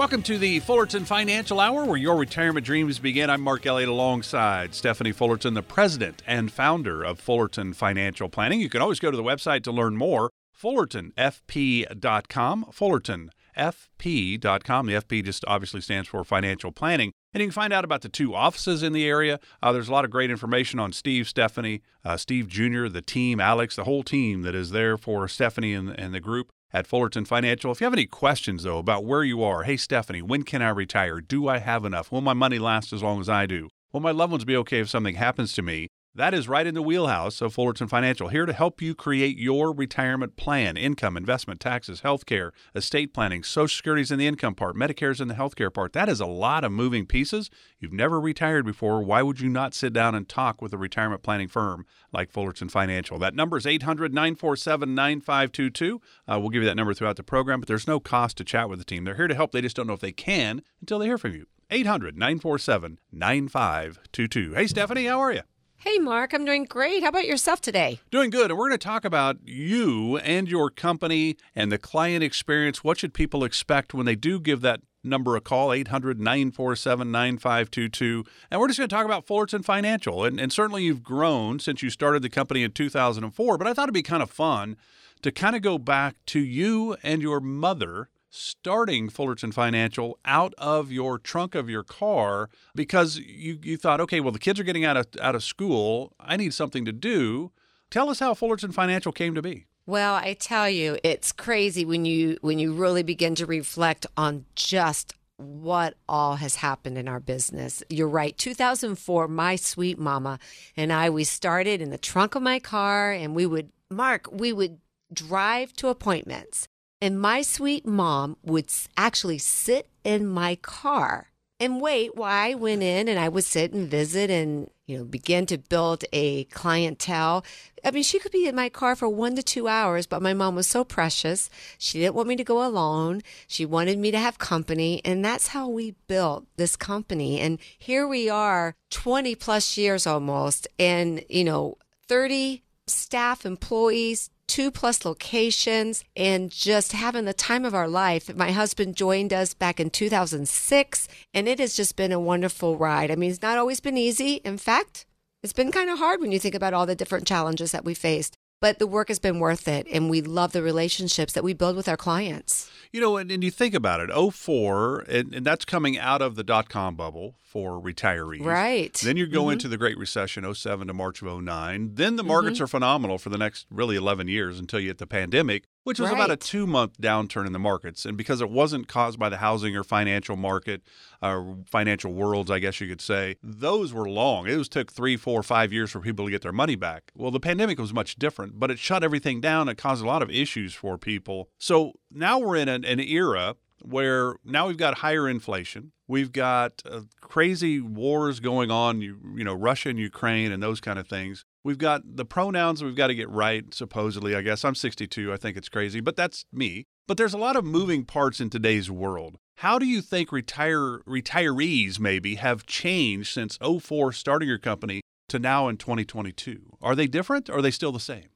Welcome to the Fullerton Financial Hour, where your retirement dreams begin. I'm Mark Elliott alongside Stephanie Fullerton, the president and founder of Fullerton Financial Planning. You can always go to the website to learn more, fullertonfp.com, fullertonfp.com. The FP just obviously stands for financial planning. And you can find out about the two offices in the area. Uh, there's a lot of great information on Steve, Stephanie, uh, Steve Jr., the team, Alex, the whole team that is there for Stephanie and, and the group at Fullerton Financial. If you have any questions, though, about where you are, hey, Stephanie, when can I retire? Do I have enough? Will my money last as long as I do? Will my loved ones be okay if something happens to me? That is right in the wheelhouse of Fullerton Financial, here to help you create your retirement plan income, investment, taxes, health care, estate planning, Social Security's in the income part, Medicare's in the health care part. That is a lot of moving pieces. You've never retired before. Why would you not sit down and talk with a retirement planning firm like Fullerton Financial? That number is 800 947 9522. Uh, we'll give you that number throughout the program, but there's no cost to chat with the team. They're here to help. They just don't know if they can until they hear from you. 800 947 9522. Hey, Stephanie, how are you? Hey, Mark, I'm doing great. How about yourself today? Doing good. And we're going to talk about you and your company and the client experience. What should people expect when they do give that number a call, 800 947 9522. And we're just going to talk about Fullerton Financial. And, and certainly you've grown since you started the company in 2004, but I thought it'd be kind of fun to kind of go back to you and your mother starting Fullerton Financial out of your trunk of your car because you, you thought, okay, well, the kids are getting out of, out of school. I need something to do. Tell us how Fullerton Financial came to be. Well, I tell you, it's crazy when you when you really begin to reflect on just what all has happened in our business. You're right. 2004, my sweet mama and I we started in the trunk of my car and we would Mark, we would drive to appointments and my sweet mom would actually sit in my car and wait while I went in and I would sit and visit and, you know, begin to build a clientele. I mean, she could be in my car for one to two hours, but my mom was so precious. She didn't want me to go alone. She wanted me to have company. And that's how we built this company. And here we are 20 plus years almost and, you know, 30 staff employees, two plus locations and just having the time of our life. My husband joined us back in 2006 and it has just been a wonderful ride. I mean, it's not always been easy. In fact, it's been kind of hard when you think about all the different challenges that we faced but the work has been worth it and we love the relationships that we build with our clients. You know and, and you think about it 04 and, and that's coming out of the dot-com bubble for retirees. Right. Then you go mm-hmm. into the great recession 07 to march of 09 then the markets mm-hmm. are phenomenal for the next really 11 years until you hit the pandemic which was right. about a two month downturn in the markets. And because it wasn't caused by the housing or financial market, or financial worlds, I guess you could say, those were long. It was took three, four, five years for people to get their money back. Well, the pandemic was much different, but it shut everything down. It caused a lot of issues for people. So now we're in an, an era where now we've got higher inflation. We've got uh, crazy wars going on, you, you know, Russia and Ukraine and those kind of things. We've got the pronouns we've got to get right, supposedly. I guess I'm 62. I think it's crazy, but that's me. But there's a lot of moving parts in today's world. How do you think retire retirees maybe have changed since 04 starting your company to now in 2022? Are they different or are they still the same?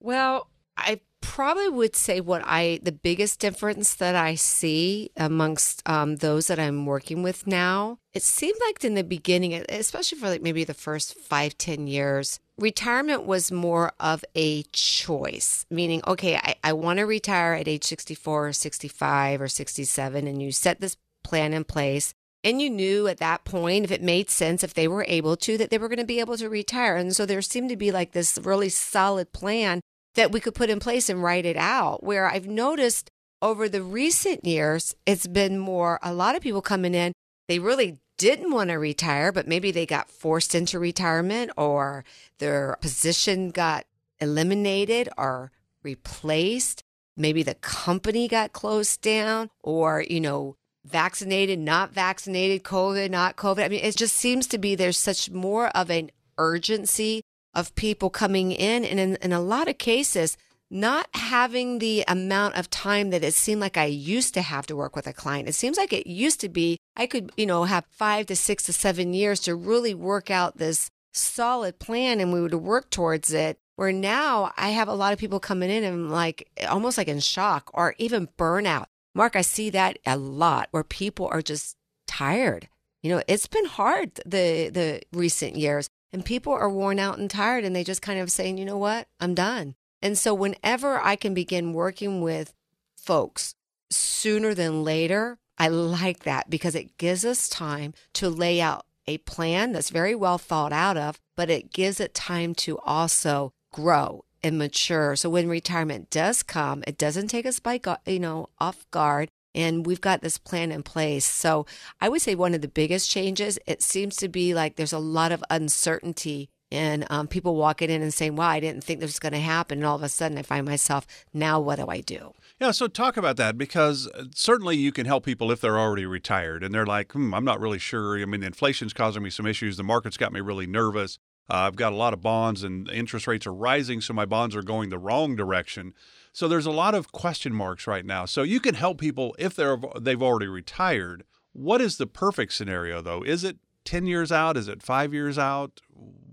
Well, I probably would say what I the biggest difference that I see amongst um, those that I'm working with now. It seemed like in the beginning, especially for like maybe the first five ten years, retirement was more of a choice. Meaning, okay, I, I want to retire at age 64 or 65 or 67, and you set this plan in place. And you knew at that point, if it made sense, if they were able to, that they were going to be able to retire. And so there seemed to be like this really solid plan that we could put in place and write it out. Where I've noticed over the recent years, it's been more a lot of people coming in, they really didn't want to retire, but maybe they got forced into retirement or their position got eliminated or replaced. Maybe the company got closed down or, you know, vaccinated, not vaccinated, COVID, not COVID. I mean, it just seems to be there's such more of an urgency of people coming in. And in, in a lot of cases, not having the amount of time that it seemed like I used to have to work with a client. It seems like it used to be I could, you know, have five to six to seven years to really work out this solid plan and we would work towards it. Where now I have a lot of people coming in and like almost like in shock or even burnout. Mark, I see that a lot where people are just tired. You know, it's been hard the the recent years and people are worn out and tired and they just kind of saying, "You know what? I'm done." And so whenever I can begin working with folks sooner than later, I like that because it gives us time to lay out a plan that's very well thought out of, but it gives it time to also grow and mature. So when retirement does come, it doesn't take us by you know off guard and we've got this plan in place. So I would say one of the biggest changes, it seems to be like there's a lot of uncertainty and um, people walking in and saying, "Wow, I didn't think this was going to happen," and all of a sudden, I find myself, "Now, what do I do?" Yeah, so talk about that because uh, certainly you can help people if they're already retired and they're like, hmm, "I'm not really sure." I mean, the inflation's causing me some issues. The market's got me really nervous. Uh, I've got a lot of bonds, and interest rates are rising, so my bonds are going the wrong direction. So there's a lot of question marks right now. So you can help people if they're they've already retired. What is the perfect scenario though? Is it 10 years out? Is it five years out?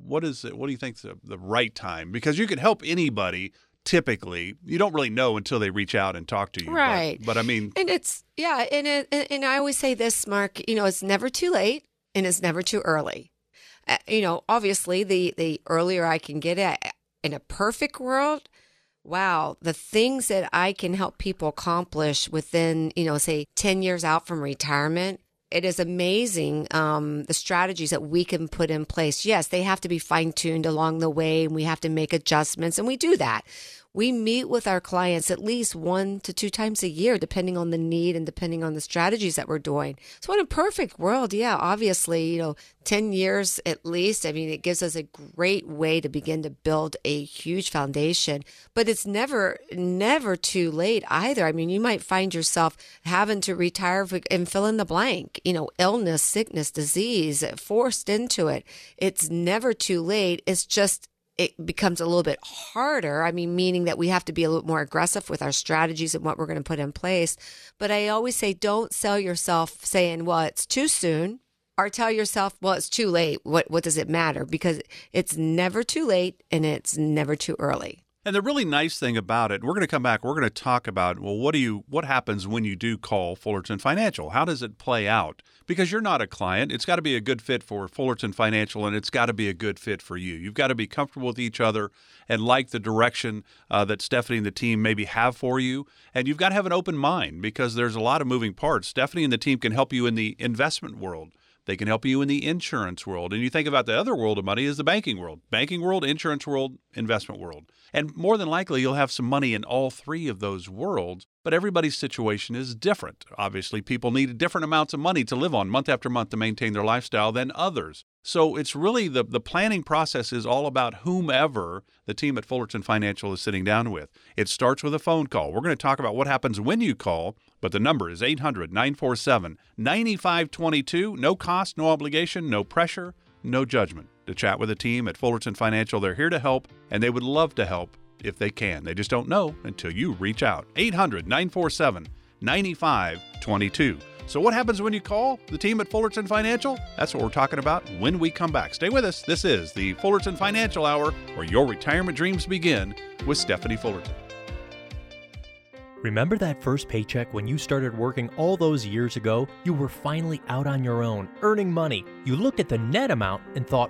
what is it? What do you think the, the right time? Because you can help anybody typically you don't really know until they reach out and talk to you right but, but i mean and it's yeah and it, and i always say this mark you know it's never too late and it's never too early uh, you know obviously the the earlier i can get it in a perfect world wow the things that i can help people accomplish within you know say 10 years out from retirement it is amazing um, the strategies that we can put in place. Yes, they have to be fine tuned along the way, and we have to make adjustments, and we do that we meet with our clients at least one to two times a year, depending on the need and depending on the strategies that we're doing. So, in a perfect world, yeah, obviously, you know, 10 years at least. I mean, it gives us a great way to begin to build a huge foundation, but it's never, never too late either. I mean, you might find yourself having to retire and fill in the blank, you know, illness, sickness, disease, forced into it. It's never too late. It's just it becomes a little bit harder. I mean, meaning that we have to be a little more aggressive with our strategies and what we're going to put in place. But I always say, don't sell yourself saying, well, it's too soon, or tell yourself, well, it's too late. What, what does it matter? Because it's never too late and it's never too early. And the really nice thing about it, we're going to come back. We're going to talk about well, what do you what happens when you do call Fullerton Financial? How does it play out? Because you're not a client, it's got to be a good fit for Fullerton Financial, and it's got to be a good fit for you. You've got to be comfortable with each other and like the direction uh, that Stephanie and the team maybe have for you. And you've got to have an open mind because there's a lot of moving parts. Stephanie and the team can help you in the investment world. They can help you in the insurance world. And you think about the other world of money is the banking world. Banking world, insurance world, investment world. And more than likely you'll have some money in all three of those worlds, but everybody's situation is different. Obviously, people need different amounts of money to live on month after month to maintain their lifestyle than others. So it's really the, the planning process is all about whomever the team at Fullerton Financial is sitting down with. It starts with a phone call. We're going to talk about what happens when you call, but the number is 800 947 9522. No cost, no obligation, no pressure, no judgment. To chat with the team at Fullerton Financial, they're here to help, and they would love to help if they can. They just don't know until you reach out. 800 947 9522. So, what happens when you call the team at Fullerton Financial? That's what we're talking about when we come back. Stay with us. This is the Fullerton Financial Hour, where your retirement dreams begin with Stephanie Fullerton. Remember that first paycheck when you started working all those years ago? You were finally out on your own, earning money. You looked at the net amount and thought,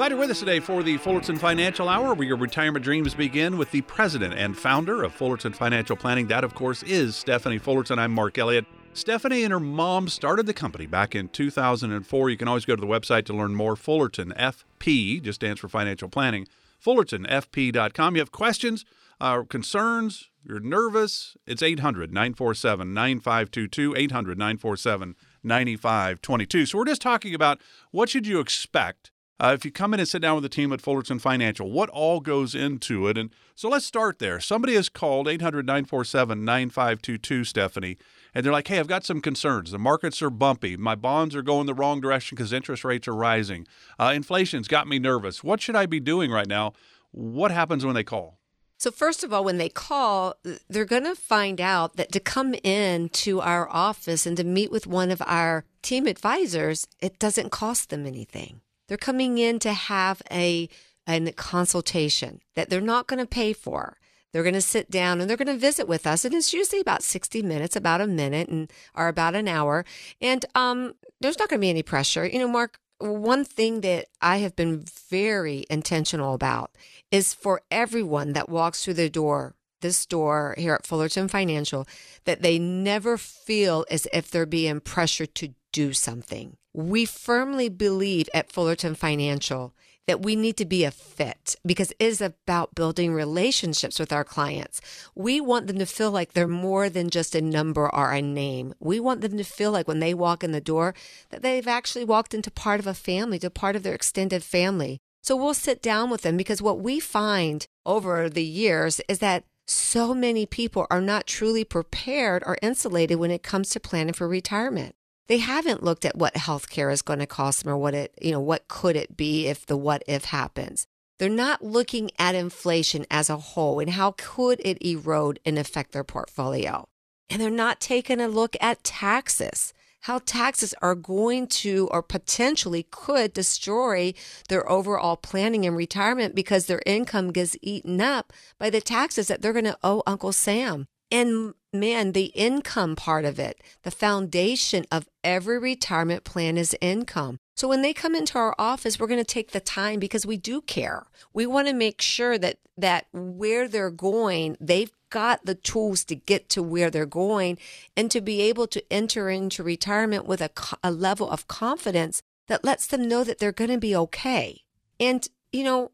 Glad you're with us today for the Fullerton Financial Hour, where your retirement dreams begin with the president and founder of Fullerton Financial Planning. That, of course, is Stephanie Fullerton. I'm Mark Elliott. Stephanie and her mom started the company back in 2004. You can always go to the website to learn more. Fullerton FP just stands for financial planning. FullertonFP.com. You have questions, uh, concerns, you're nervous. It's 800 947 9522. 800 947 9522. So we're just talking about what should you expect uh, if you come in and sit down with the team at Fullerton Financial, what all goes into it? And so let's start there. Somebody has called 800 947 9522, Stephanie, and they're like, hey, I've got some concerns. The markets are bumpy. My bonds are going the wrong direction because interest rates are rising. Uh, inflation's got me nervous. What should I be doing right now? What happens when they call? So, first of all, when they call, they're going to find out that to come in to our office and to meet with one of our team advisors, it doesn't cost them anything. They're coming in to have a, a consultation that they're not going to pay for. They're going to sit down and they're going to visit with us. And it's usually about 60 minutes, about a minute and or about an hour. And um, there's not going to be any pressure. You know, Mark, one thing that I have been very intentional about is for everyone that walks through the door, this door here at Fullerton Financial, that they never feel as if they're being pressured to do something. We firmly believe at Fullerton Financial that we need to be a fit because it is about building relationships with our clients. We want them to feel like they're more than just a number or a name. We want them to feel like when they walk in the door that they've actually walked into part of a family, to part of their extended family. So we'll sit down with them because what we find over the years is that so many people are not truly prepared or insulated when it comes to planning for retirement they haven't looked at what healthcare is going to cost them or what it, you know, what could it be if the what if happens. They're not looking at inflation as a whole and how could it erode and affect their portfolio. And they're not taking a look at taxes, how taxes are going to or potentially could destroy their overall planning and retirement because their income gets eaten up by the taxes that they're going to owe Uncle Sam. And man, the income part of it, the foundation of every retirement plan is income. So when they come into our office, we're going to take the time because we do care. We want to make sure that that where they're going, they've got the tools to get to where they're going and to be able to enter into retirement with a, a level of confidence that lets them know that they're going to be okay. And, you know,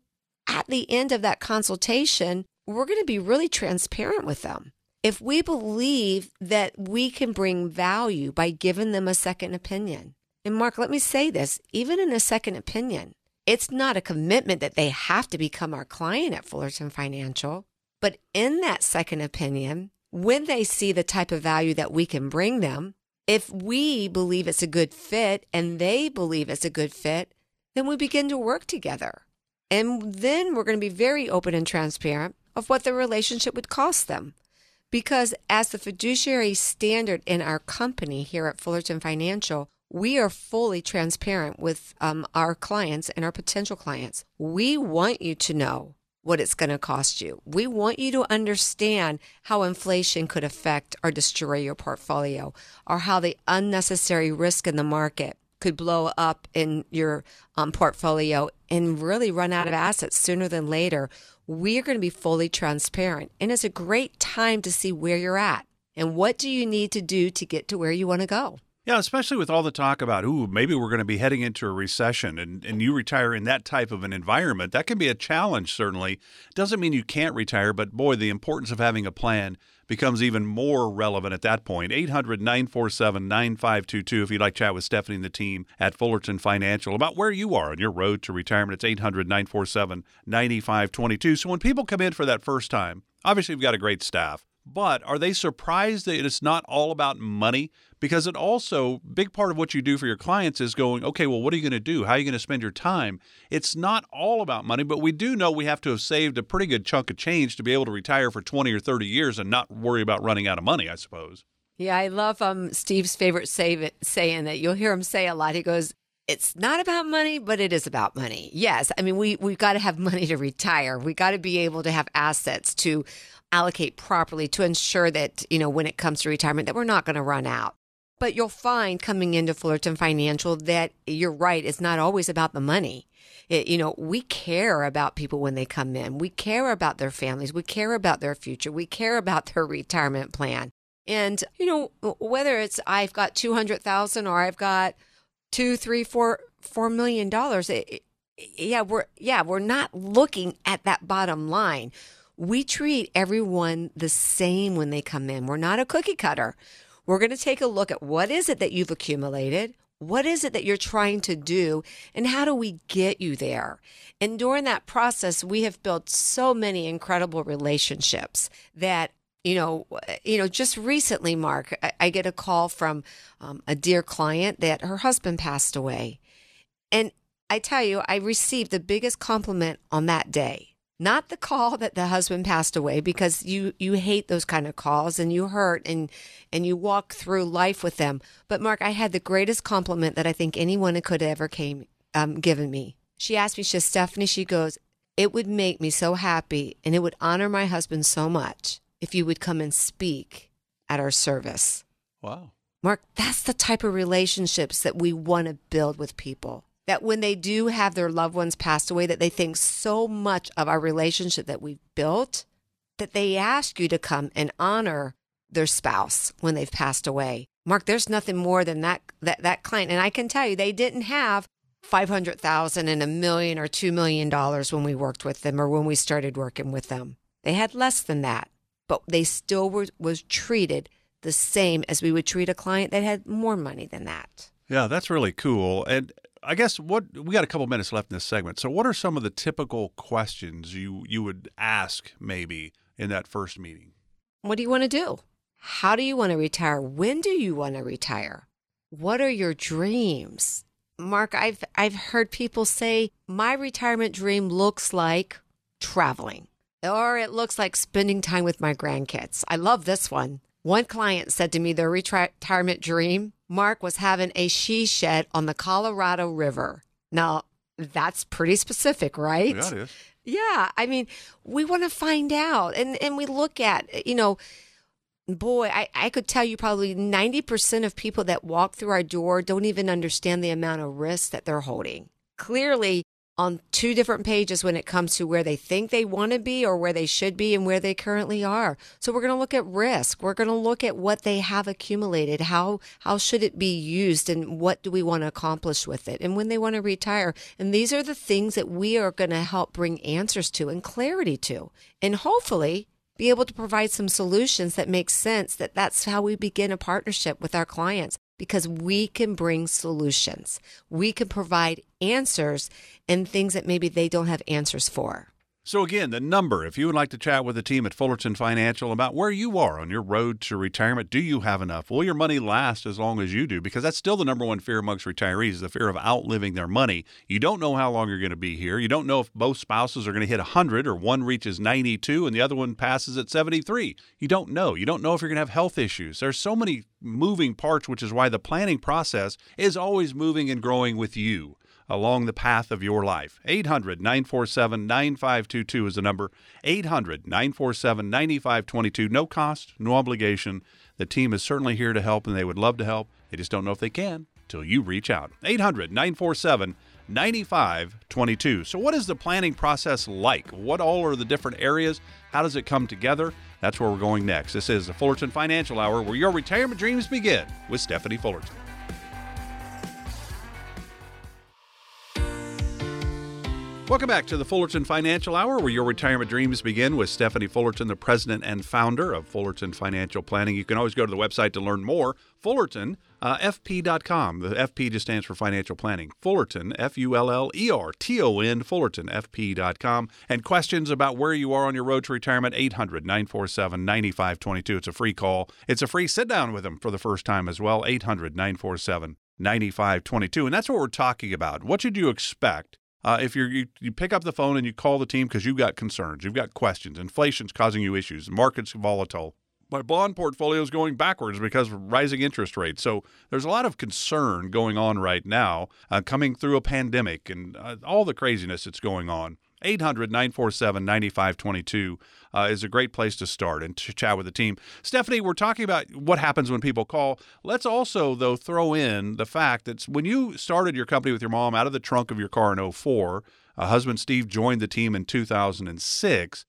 at the end of that consultation, we're going to be really transparent with them if we believe that we can bring value by giving them a second opinion. And Mark, let me say this even in a second opinion, it's not a commitment that they have to become our client at Fullerton Financial. But in that second opinion, when they see the type of value that we can bring them, if we believe it's a good fit and they believe it's a good fit, then we begin to work together. And then we're going to be very open and transparent of what the relationship would cost them. Because as the fiduciary standard in our company here at Fullerton Financial, we are fully transparent with um, our clients and our potential clients. We want you to know what it's going to cost you. We want you to understand how inflation could affect or destroy your portfolio or how the unnecessary risk in the market could blow up in your um, portfolio and really run out of assets sooner than later we are going to be fully transparent. And it's a great time to see where you're at and what do you need to do to get to where you want to go. Yeah, especially with all the talk about, ooh, maybe we're going to be heading into a recession and, and you retire in that type of an environment. That can be a challenge, certainly. Doesn't mean you can't retire, but boy, the importance of having a plan becomes even more relevant at that point. 800 947 9522 if you'd like to chat with Stephanie and the team at Fullerton Financial about where you are on your road to retirement. It's 800 947 9522. So when people come in for that first time, obviously we've got a great staff. But are they surprised that it's not all about money? Because it also, big part of what you do for your clients is going, okay, well, what are you going to do? How are you going to spend your time? It's not all about money, but we do know we have to have saved a pretty good chunk of change to be able to retire for 20 or 30 years and not worry about running out of money, I suppose. Yeah, I love um, Steve's favorite say, saying that you'll hear him say a lot. He goes, it's not about money, but it is about money. Yes. I mean, we, we've got to have money to retire. We got to be able to have assets to allocate properly to ensure that, you know, when it comes to retirement, that we're not going to run out. But you'll find coming into Fullerton Financial that you're right. It's not always about the money. It, you know, we care about people when they come in. We care about their families. We care about their future. We care about their retirement plan. And, you know, whether it's I've got 200,000 or I've got two, three, four, four million dollars. Yeah, we're yeah, we're not looking at that bottom line. We treat everyone the same when they come in. We're not a cookie cutter. We're going to take a look at what is it that you've accumulated? What is it that you're trying to do? And how do we get you there? And during that process, we have built so many incredible relationships that you know, you know, just recently, Mark, I, I get a call from um, a dear client that her husband passed away, and I tell you, I received the biggest compliment on that day. Not the call that the husband passed away, because you you hate those kind of calls and you hurt and and you walk through life with them. But Mark, I had the greatest compliment that I think anyone could ever came um, given me. She asked me, she says, Stephanie, she goes, it would make me so happy and it would honor my husband so much if you would come and speak at our service. Wow. Mark, that's the type of relationships that we want to build with people. That when they do have their loved ones passed away, that they think so much of our relationship that we've built that they ask you to come and honor their spouse when they've passed away. Mark, there's nothing more than that that, that client. And I can tell you they didn't have 500,000 and a million or 2 million dollars when we worked with them or when we started working with them. They had less than that but they still were was treated the same as we would treat a client that had more money than that. Yeah, that's really cool. And I guess what we got a couple minutes left in this segment. So what are some of the typical questions you you would ask maybe in that first meeting? What do you want to do? How do you want to retire? When do you want to retire? What are your dreams? Mark, I've I've heard people say my retirement dream looks like traveling or it looks like spending time with my grandkids. I love this one. One client said to me their retirement dream, Mark, was having a she shed on the Colorado River. Now, that's pretty specific, right? Yeah, it is. Yeah. I mean, we want to find out. And, and we look at, you know, boy, I, I could tell you probably 90% of people that walk through our door don't even understand the amount of risk that they're holding. Clearly, on two different pages when it comes to where they think they want to be or where they should be and where they currently are. So we're going to look at risk. We're going to look at what they have accumulated. How how should it be used and what do we want to accomplish with it? And when they want to retire. And these are the things that we are going to help bring answers to and clarity to. And hopefully be able to provide some solutions that make sense that that's how we begin a partnership with our clients because we can bring solutions. We can provide answers and things that maybe they don't have answers for. So, again, the number, if you would like to chat with the team at Fullerton Financial about where you are on your road to retirement, do you have enough? Will your money last as long as you do? Because that's still the number one fear amongst retirees the fear of outliving their money. You don't know how long you're going to be here. You don't know if both spouses are going to hit 100 or one reaches 92 and the other one passes at 73. You don't know. You don't know if you're going to have health issues. There's so many moving parts, which is why the planning process is always moving and growing with you along the path of your life. 800 947 9522 is the number. 800 947 9522. No cost, no obligation. The team is certainly here to help and they would love to help. They just don't know if they can till you reach out. 800 947 9522. So, what is the planning process like? What all are the different areas? How does it come together? That's where we're going next. This is the Fullerton Financial Hour, where your retirement dreams begin with Stephanie Fullerton. Welcome back to the Fullerton Financial Hour, where your retirement dreams begin with Stephanie Fullerton, the president and founder of Fullerton Financial Planning. You can always go to the website to learn more. Fullerton, uh, FP.com. The FP just stands for financial planning. Fullerton, F U L L E R T O N, Fullerton, FP.com. And questions about where you are on your road to retirement, 800 947 9522. It's a free call. It's a free sit down with them for the first time as well, 800 947 9522. And that's what we're talking about. What should you expect? Uh, if you you pick up the phone and you call the team because you've got concerns, you've got questions, inflation's causing you issues, market's volatile, my bond portfolio is going backwards because of rising interest rates. So there's a lot of concern going on right now, uh, coming through a pandemic and uh, all the craziness that's going on. 800 947 9522 uh, is a great place to start and to chat with the team. Stephanie, we're talking about what happens when people call. Let's also, though, throw in the fact that when you started your company with your mom out of the trunk of your car in 04, uh, husband Steve joined the team in 2006.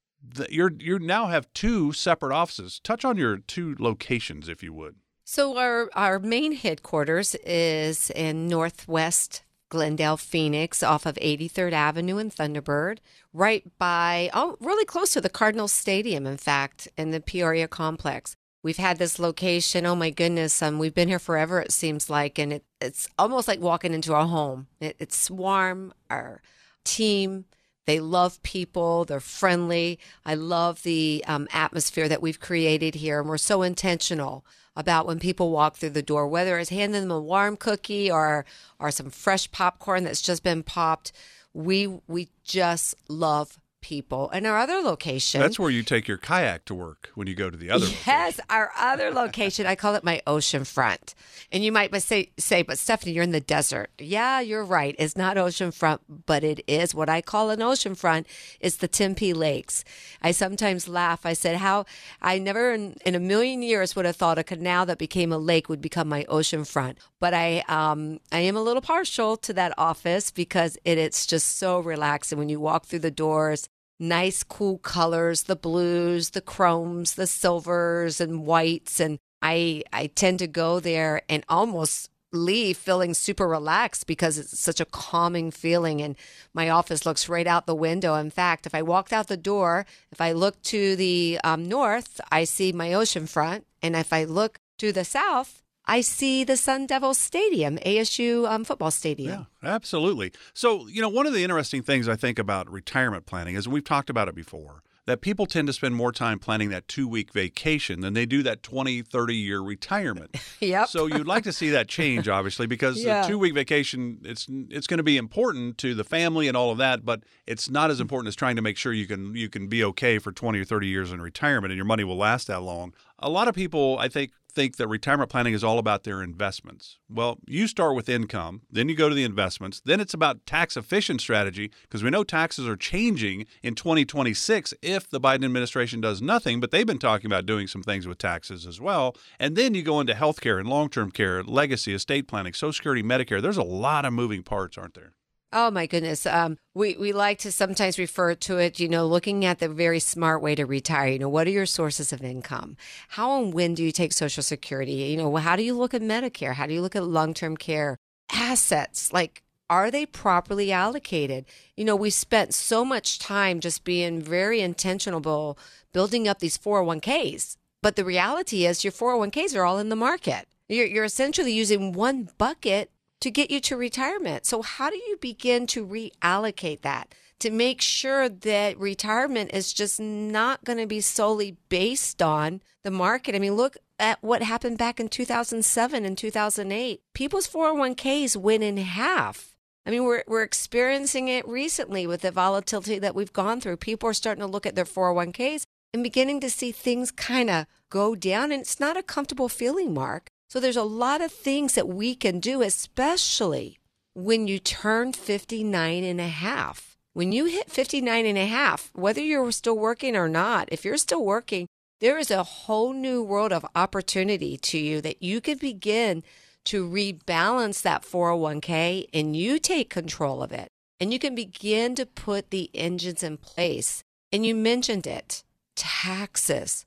You you now have two separate offices. Touch on your two locations, if you would. So our our main headquarters is in Northwest Glendale, Phoenix, off of 83rd Avenue in Thunderbird, right by, oh, really close to the Cardinal Stadium, in fact, in the Peoria complex. We've had this location, oh my goodness, um, we've been here forever, it seems like, and it, it's almost like walking into our home. It, it's warm, our team, they love people, they're friendly. I love the um, atmosphere that we've created here, and we're so intentional about when people walk through the door, whether it's handing them a warm cookie or or some fresh popcorn that's just been popped. We we just love people. And our other location. That's where you take your kayak to work when you go to the other Yes, location. our other location, I call it my ocean front. And you might say, say, but Stephanie, you're in the desert. Yeah, you're right. It's not ocean front, but it is what I call an ocean front. It's the Tempe Lakes. I sometimes laugh. I said, how I never in, in a million years would have thought a canal that became a lake would become my ocean front. But I, um, I am a little partial to that office because it, it's just so relaxing when you walk through the doors. Nice, cool colors the blues, the chromes, the silvers, and whites. And I, I tend to go there and almost leave feeling super relaxed because it's such a calming feeling and my office looks right out the window. In fact if i walked out the door if i look to the um, north i see my ocean front. And if i look to the south I see the Sun Devil Stadium, ASU um, football stadium. Yeah, absolutely. So, you know, one of the interesting things I think about retirement planning is we've talked about it before that people tend to spend more time planning that two week vacation than they do that 20, 30 year retirement. yep. So you'd like to see that change, obviously, because Yeah. the two week vacation, it's it's going to be important to the family and all of that, but it's not as important as trying to make sure you can you can be okay for 20 or 30 years in retirement and your money will last that long. A lot of people, I think, think that retirement planning is all about their investments. Well, you start with income, then you go to the investments, then it's about tax efficient strategy because we know taxes are changing in 2026 if the Biden administration does nothing, but they've been talking about doing some things with taxes as well. And then you go into healthcare and long-term care, legacy, estate planning, social security, Medicare. There's a lot of moving parts, aren't there? Oh my goodness. Um, we, we like to sometimes refer to it, you know, looking at the very smart way to retire. You know, what are your sources of income? How and when do you take Social Security? You know, how do you look at Medicare? How do you look at long term care? Assets, like, are they properly allocated? You know, we spent so much time just being very intentional building up these 401ks. But the reality is, your 401ks are all in the market. You're, you're essentially using one bucket to get you to retirement. So, how do you begin to reallocate that to make sure that retirement is just not going to be solely based on the market? I mean, look at what happened back in 2007 and 2008. People's 401ks went in half. I mean, we're, we're experiencing it recently with the volatility that we've gone through. People are starting to look at their 401ks and beginning to see things kind of go down. And it's not a comfortable feeling, Mark. So there's a lot of things that we can do, especially when you turn 59 and a half. When you hit 59 and a half, whether you're still working or not, if you're still working, there is a whole new world of opportunity to you that you can begin to rebalance that 401k and you take control of it. And you can begin to put the engines in place. And you mentioned it taxes.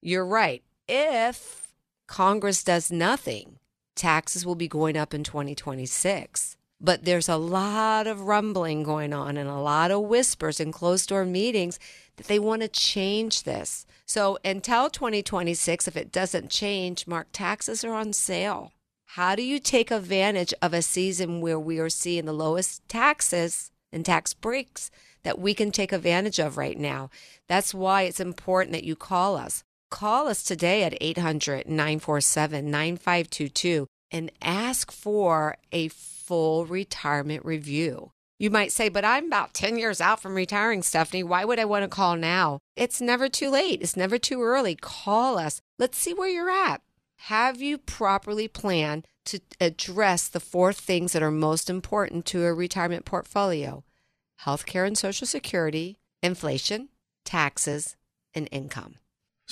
You're right. If Congress does nothing, taxes will be going up in 2026. But there's a lot of rumbling going on and a lot of whispers in closed door meetings that they want to change this. So until 2026, if it doesn't change, Mark, taxes are on sale. How do you take advantage of a season where we are seeing the lowest taxes and tax breaks that we can take advantage of right now? That's why it's important that you call us. Call us today at 800 947 9522 and ask for a full retirement review. You might say, but I'm about 10 years out from retiring, Stephanie. Why would I want to call now? It's never too late. It's never too early. Call us. Let's see where you're at. Have you properly planned to address the four things that are most important to a retirement portfolio? Healthcare and Social Security, inflation, taxes, and income.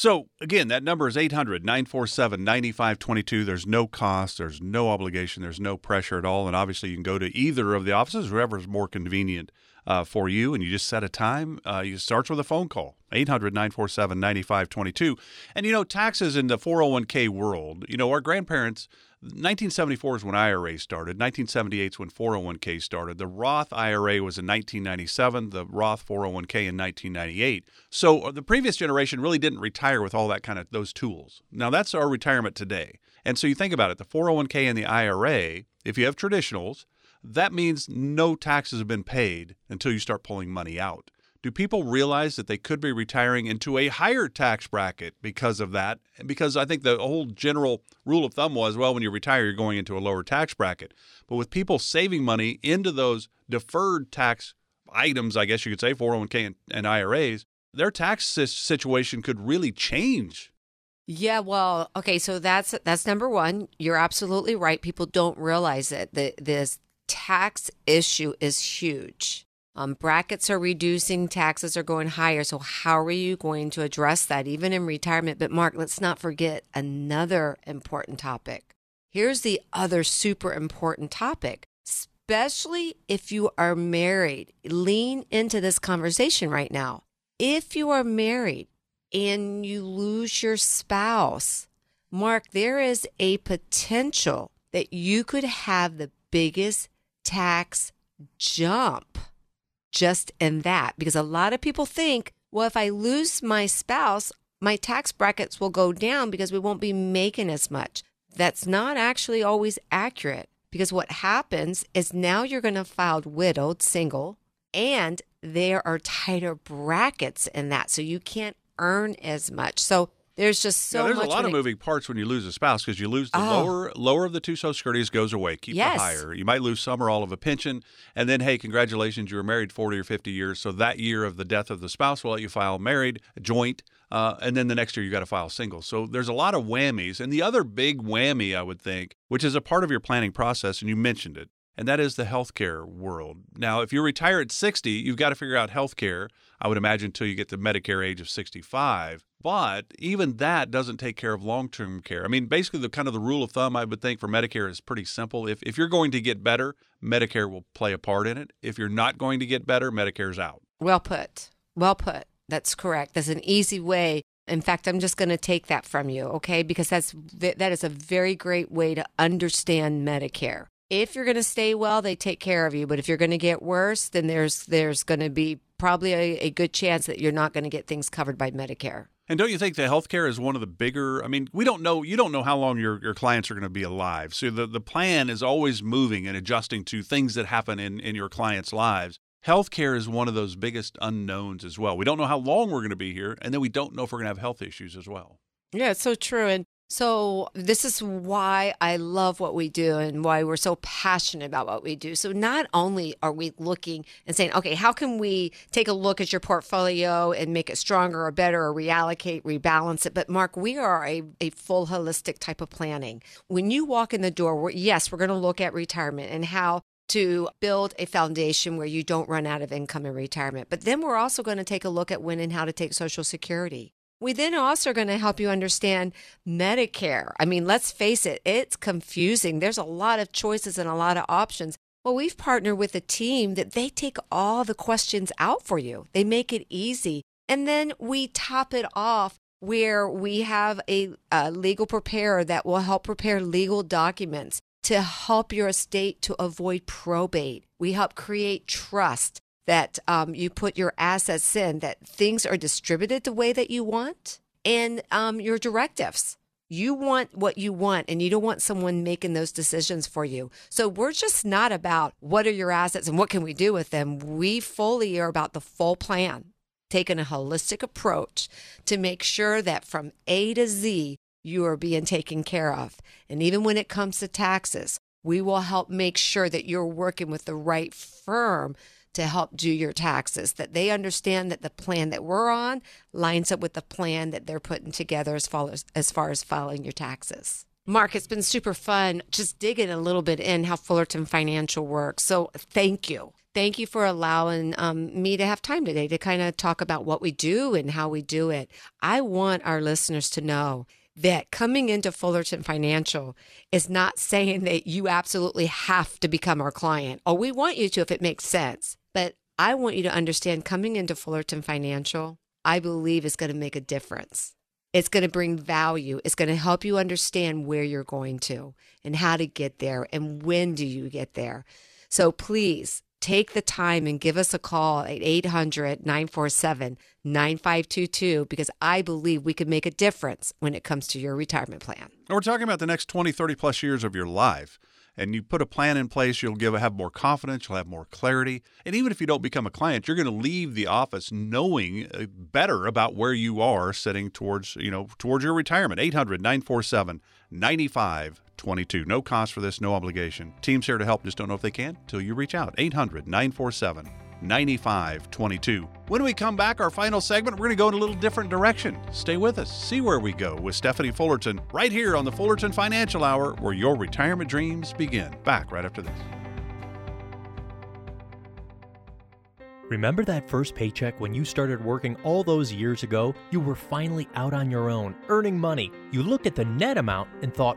So, again, that number is 800 947 9522. There's no cost, there's no obligation, there's no pressure at all. And obviously, you can go to either of the offices, whoever is more convenient uh, for you, and you just set a time. Uh, you start with a phone call 800 947 9522. And you know, taxes in the 401k world, you know, our grandparents 1974 is when IRA started. 1978 is when 401k started. The Roth IRA was in 1997, the Roth 401k in 1998. So uh, the previous generation really didn't retire with all that kind of those tools. Now that's our retirement today. And so you think about it, the 401k and the IRA, if you have traditionals, that means no taxes have been paid until you start pulling money out do people realize that they could be retiring into a higher tax bracket because of that? Because I think the whole general rule of thumb was, well, when you retire, you're going into a lower tax bracket. But with people saving money into those deferred tax items, I guess you could say, 401k and, and IRAs, their tax situation could really change. Yeah, well, okay, so that's that's number one. You're absolutely right. People don't realize it. The this tax issue is huge. Um, brackets are reducing, taxes are going higher. So, how are you going to address that, even in retirement? But, Mark, let's not forget another important topic. Here's the other super important topic, especially if you are married. Lean into this conversation right now. If you are married and you lose your spouse, Mark, there is a potential that you could have the biggest tax jump just in that because a lot of people think, well, if I lose my spouse, my tax brackets will go down because we won't be making as much. That's not actually always accurate because what happens is now you're going to file widowed, single, and there are tighter brackets in that. So you can't earn as much. So there's just so yeah, there's much. a lot of it, moving parts when you lose a spouse because you lose the oh. lower lower of the two social securities goes away. Keep yes. the higher. You might lose some or all of a pension, and then hey, congratulations, you were married 40 or 50 years. So that year of the death of the spouse will let you file married, joint, uh, and then the next year you got to file single. So there's a lot of whammies. And the other big whammy, I would think, which is a part of your planning process, and you mentioned it, and that is the healthcare world. Now, if you retire at 60, you've got to figure out healthcare, I would imagine, until you get the Medicare age of 65. But even that doesn't take care of long term care. I mean, basically, the kind of the rule of thumb I would think for Medicare is pretty simple. If, if you're going to get better, Medicare will play a part in it. If you're not going to get better, Medicare's out. Well put. Well put. That's correct. That's an easy way in fact, I'm just going to take that from you, okay? Because that's that is a very great way to understand Medicare if you're going to stay well, they take care of you. But if you're going to get worse, then there's there's going to be probably a, a good chance that you're not going to get things covered by Medicare. And don't you think the healthcare is one of the bigger? I mean, we don't know. You don't know how long your, your clients are going to be alive. So the, the plan is always moving and adjusting to things that happen in, in your clients' lives. Healthcare is one of those biggest unknowns as well. We don't know how long we're going to be here, and then we don't know if we're going to have health issues as well. Yeah, it's so true. And so, this is why I love what we do and why we're so passionate about what we do. So, not only are we looking and saying, okay, how can we take a look at your portfolio and make it stronger or better or reallocate, rebalance it, but Mark, we are a, a full holistic type of planning. When you walk in the door, we're, yes, we're going to look at retirement and how to build a foundation where you don't run out of income in retirement. But then we're also going to take a look at when and how to take Social Security. We then also are going to help you understand Medicare. I mean, let's face it, it's confusing. There's a lot of choices and a lot of options. Well, we've partnered with a team that they take all the questions out for you. They make it easy. And then we top it off where we have a, a legal preparer that will help prepare legal documents to help your estate to avoid probate. We help create trust that um, you put your assets in, that things are distributed the way that you want, and um, your directives. You want what you want, and you don't want someone making those decisions for you. So, we're just not about what are your assets and what can we do with them. We fully are about the full plan, taking a holistic approach to make sure that from A to Z, you are being taken care of. And even when it comes to taxes, We will help make sure that you're working with the right firm to help do your taxes, that they understand that the plan that we're on lines up with the plan that they're putting together as far as, as, far as filing your taxes. Mark, it's been super fun just digging a little bit in how Fullerton Financial works. So thank you. Thank you for allowing um, me to have time today to kind of talk about what we do and how we do it. I want our listeners to know that coming into Fullerton Financial is not saying that you absolutely have to become our client. Oh, we want you to if it makes sense. But I want you to understand coming into Fullerton Financial, I believe is going to make a difference. It's going to bring value. It's going to help you understand where you're going to and how to get there and when do you get there. So please take the time and give us a call at 800 947 9522 because I believe we can make a difference when it comes to your retirement plan. And we're talking about the next 20, 30 plus years of your life and you put a plan in place, you'll give have more confidence, you'll have more clarity. And even if you don't become a client, you're going to leave the office knowing uh, better about where you are sitting towards, you know, towards your retirement. 800-947-9522. No cost for this, no obligation. Team's here to help, just don't know if they can until you reach out. 800-947 9522. When we come back, our final segment, we're going to go in a little different direction. Stay with us, see where we go with Stephanie Fullerton right here on the Fullerton Financial Hour, where your retirement dreams begin. Back right after this. Remember that first paycheck when you started working all those years ago? You were finally out on your own, earning money. You looked at the net amount and thought,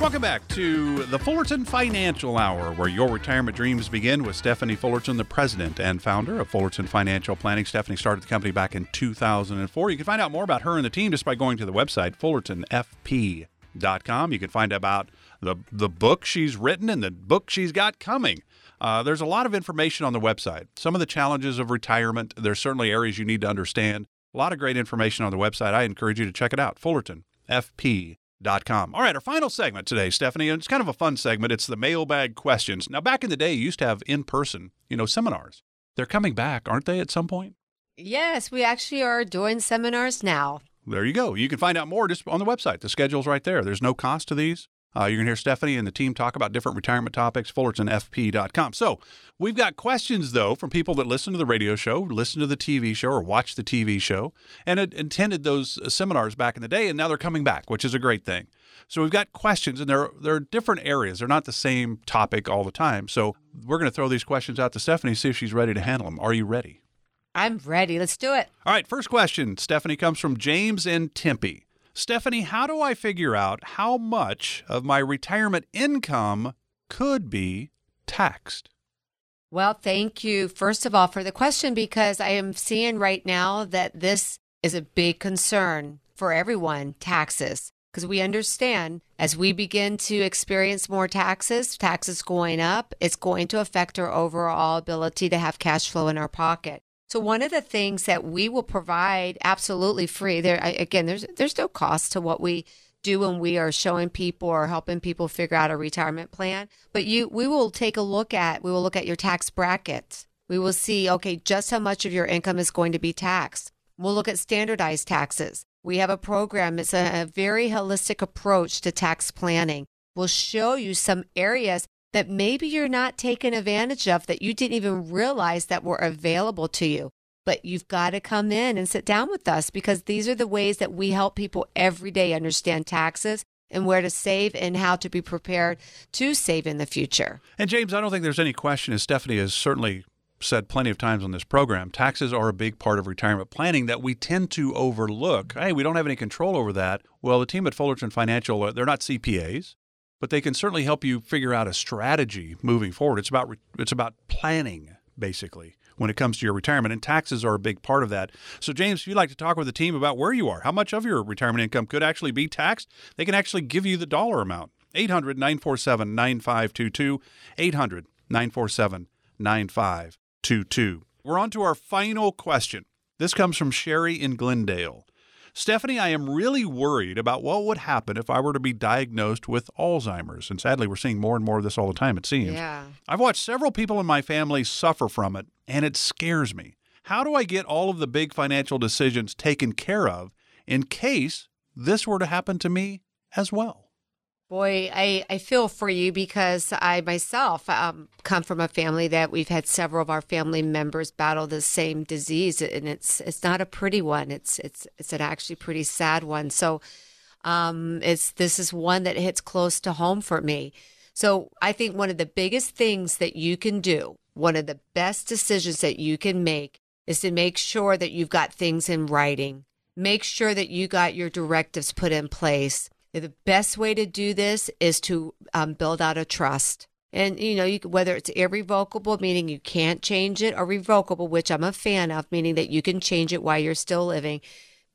Welcome back to the Fullerton Financial Hour, where your retirement dreams begin with Stephanie Fullerton, the president and founder of Fullerton Financial Planning. Stephanie started the company back in 2004. You can find out more about her and the team just by going to the website, fullertonfp.com. You can find out about the, the book she's written and the book she's got coming. Uh, there's a lot of information on the website. Some of the challenges of retirement, there's certainly areas you need to understand. A lot of great information on the website. I encourage you to check it out, fullertonfp.com. Com. All right, our final segment today, Stephanie, and it's kind of a fun segment. It's the mailbag questions. Now, back in the day, you used to have in person, you know, seminars. They're coming back, aren't they, at some point? Yes, we actually are doing seminars now. There you go. You can find out more just on the website. The schedule's right there. There's no cost to these. Uh, you're going to hear Stephanie and the team talk about different retirement topics, fullertonfp.com. So we've got questions, though, from people that listen to the radio show, listen to the TV show, or watch the TV show, and attended those uh, seminars back in the day, and now they're coming back, which is a great thing. So we've got questions, and they're, they're different areas. They're not the same topic all the time. So we're going to throw these questions out to Stephanie, see if she's ready to handle them. Are you ready? I'm ready. Let's do it. All right, first question, Stephanie, comes from James in Tempe. Stephanie, how do I figure out how much of my retirement income could be taxed? Well, thank you, first of all, for the question because I am seeing right now that this is a big concern for everyone taxes. Because we understand as we begin to experience more taxes, taxes going up, it's going to affect our overall ability to have cash flow in our pocket. So one of the things that we will provide absolutely free there again there's there's no cost to what we do when we are showing people or helping people figure out a retirement plan, but you we will take a look at we will look at your tax bracket. We will see okay just how much of your income is going to be taxed. We'll look at standardized taxes. We have a program. It's a, a very holistic approach to tax planning. We'll show you some areas that maybe you're not taking advantage of that you didn't even realize that were available to you. But you've got to come in and sit down with us because these are the ways that we help people every day understand taxes and where to save and how to be prepared to save in the future. And James, I don't think there's any question, as Stephanie has certainly said plenty of times on this program, taxes are a big part of retirement planning that we tend to overlook. Hey, we don't have any control over that. Well, the team at Fullerton Financial, uh, they're not CPAs, but they can certainly help you figure out a strategy moving forward. It's about it's about planning basically when it comes to your retirement, and taxes are a big part of that. So, James, if you'd like to talk with the team about where you are, how much of your retirement income could actually be taxed, they can actually give you the dollar amount. 800 947 9522. 800 947 9522. We're on to our final question. This comes from Sherry in Glendale. Stephanie, I am really worried about what would happen if I were to be diagnosed with Alzheimer's. And sadly, we're seeing more and more of this all the time, it seems. Yeah. I've watched several people in my family suffer from it, and it scares me. How do I get all of the big financial decisions taken care of in case this were to happen to me as well? Boy, I, I feel for you because I myself um, come from a family that we've had several of our family members battle the same disease, and it's it's not a pretty one. It's it's it's an actually pretty sad one. So, um, it's this is one that hits close to home for me. So I think one of the biggest things that you can do, one of the best decisions that you can make, is to make sure that you've got things in writing. Make sure that you got your directives put in place the best way to do this is to um, build out a trust. And, you know, you, whether it's irrevocable, meaning you can't change it, or revocable, which I'm a fan of, meaning that you can change it while you're still living,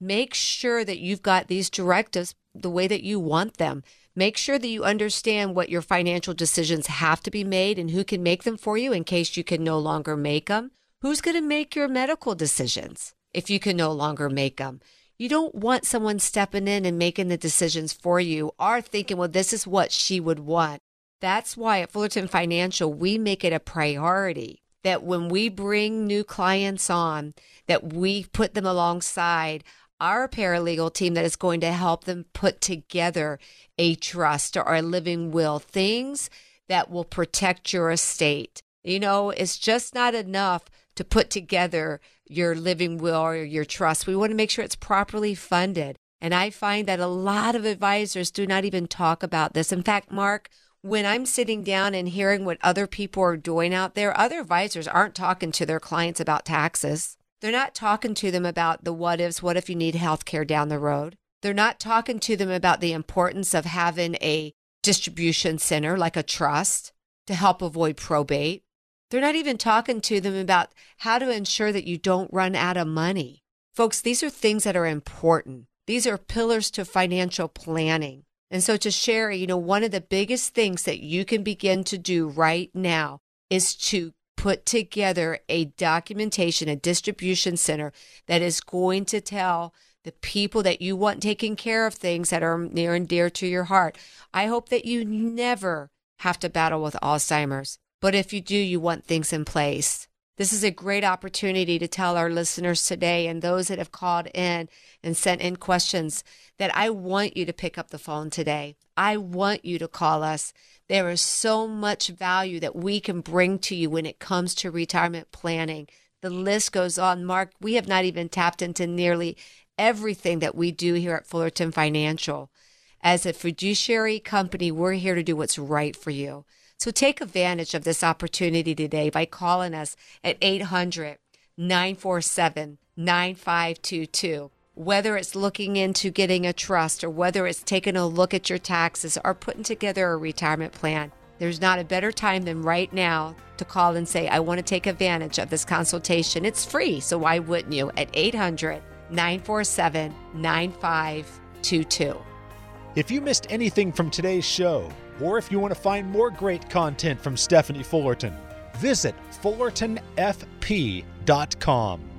make sure that you've got these directives the way that you want them. Make sure that you understand what your financial decisions have to be made and who can make them for you in case you can no longer make them. Who's going to make your medical decisions if you can no longer make them? You don't want someone stepping in and making the decisions for you or thinking, well, this is what she would want. That's why at Fullerton Financial, we make it a priority that when we bring new clients on, that we put them alongside our paralegal team that is going to help them put together a trust or a living will, things that will protect your estate. You know, it's just not enough to put together your living will or your trust. We want to make sure it's properly funded. And I find that a lot of advisors do not even talk about this. In fact, Mark, when I'm sitting down and hearing what other people are doing out there, other advisors aren't talking to their clients about taxes. They're not talking to them about the what ifs, what if you need health care down the road. They're not talking to them about the importance of having a distribution center like a trust to help avoid probate. They're not even talking to them about how to ensure that you don't run out of money. Folks, these are things that are important. These are pillars to financial planning. And so to share, you know, one of the biggest things that you can begin to do right now is to put together a documentation, a distribution center that is going to tell the people that you want taking care of things that are near and dear to your heart. I hope that you never have to battle with Alzheimer's. But if you do, you want things in place. This is a great opportunity to tell our listeners today and those that have called in and sent in questions that I want you to pick up the phone today. I want you to call us. There is so much value that we can bring to you when it comes to retirement planning. The list goes on. Mark, we have not even tapped into nearly everything that we do here at Fullerton Financial. As a fiduciary company, we're here to do what's right for you. So take advantage of this opportunity today by calling us at 800 947 9522. Whether it's looking into getting a trust or whether it's taking a look at your taxes or putting together a retirement plan, there's not a better time than right now to call and say, I want to take advantage of this consultation. It's free, so why wouldn't you? At 800 947 9522. If you missed anything from today's show, or if you want to find more great content from Stephanie Fullerton, visit fullertonfp.com.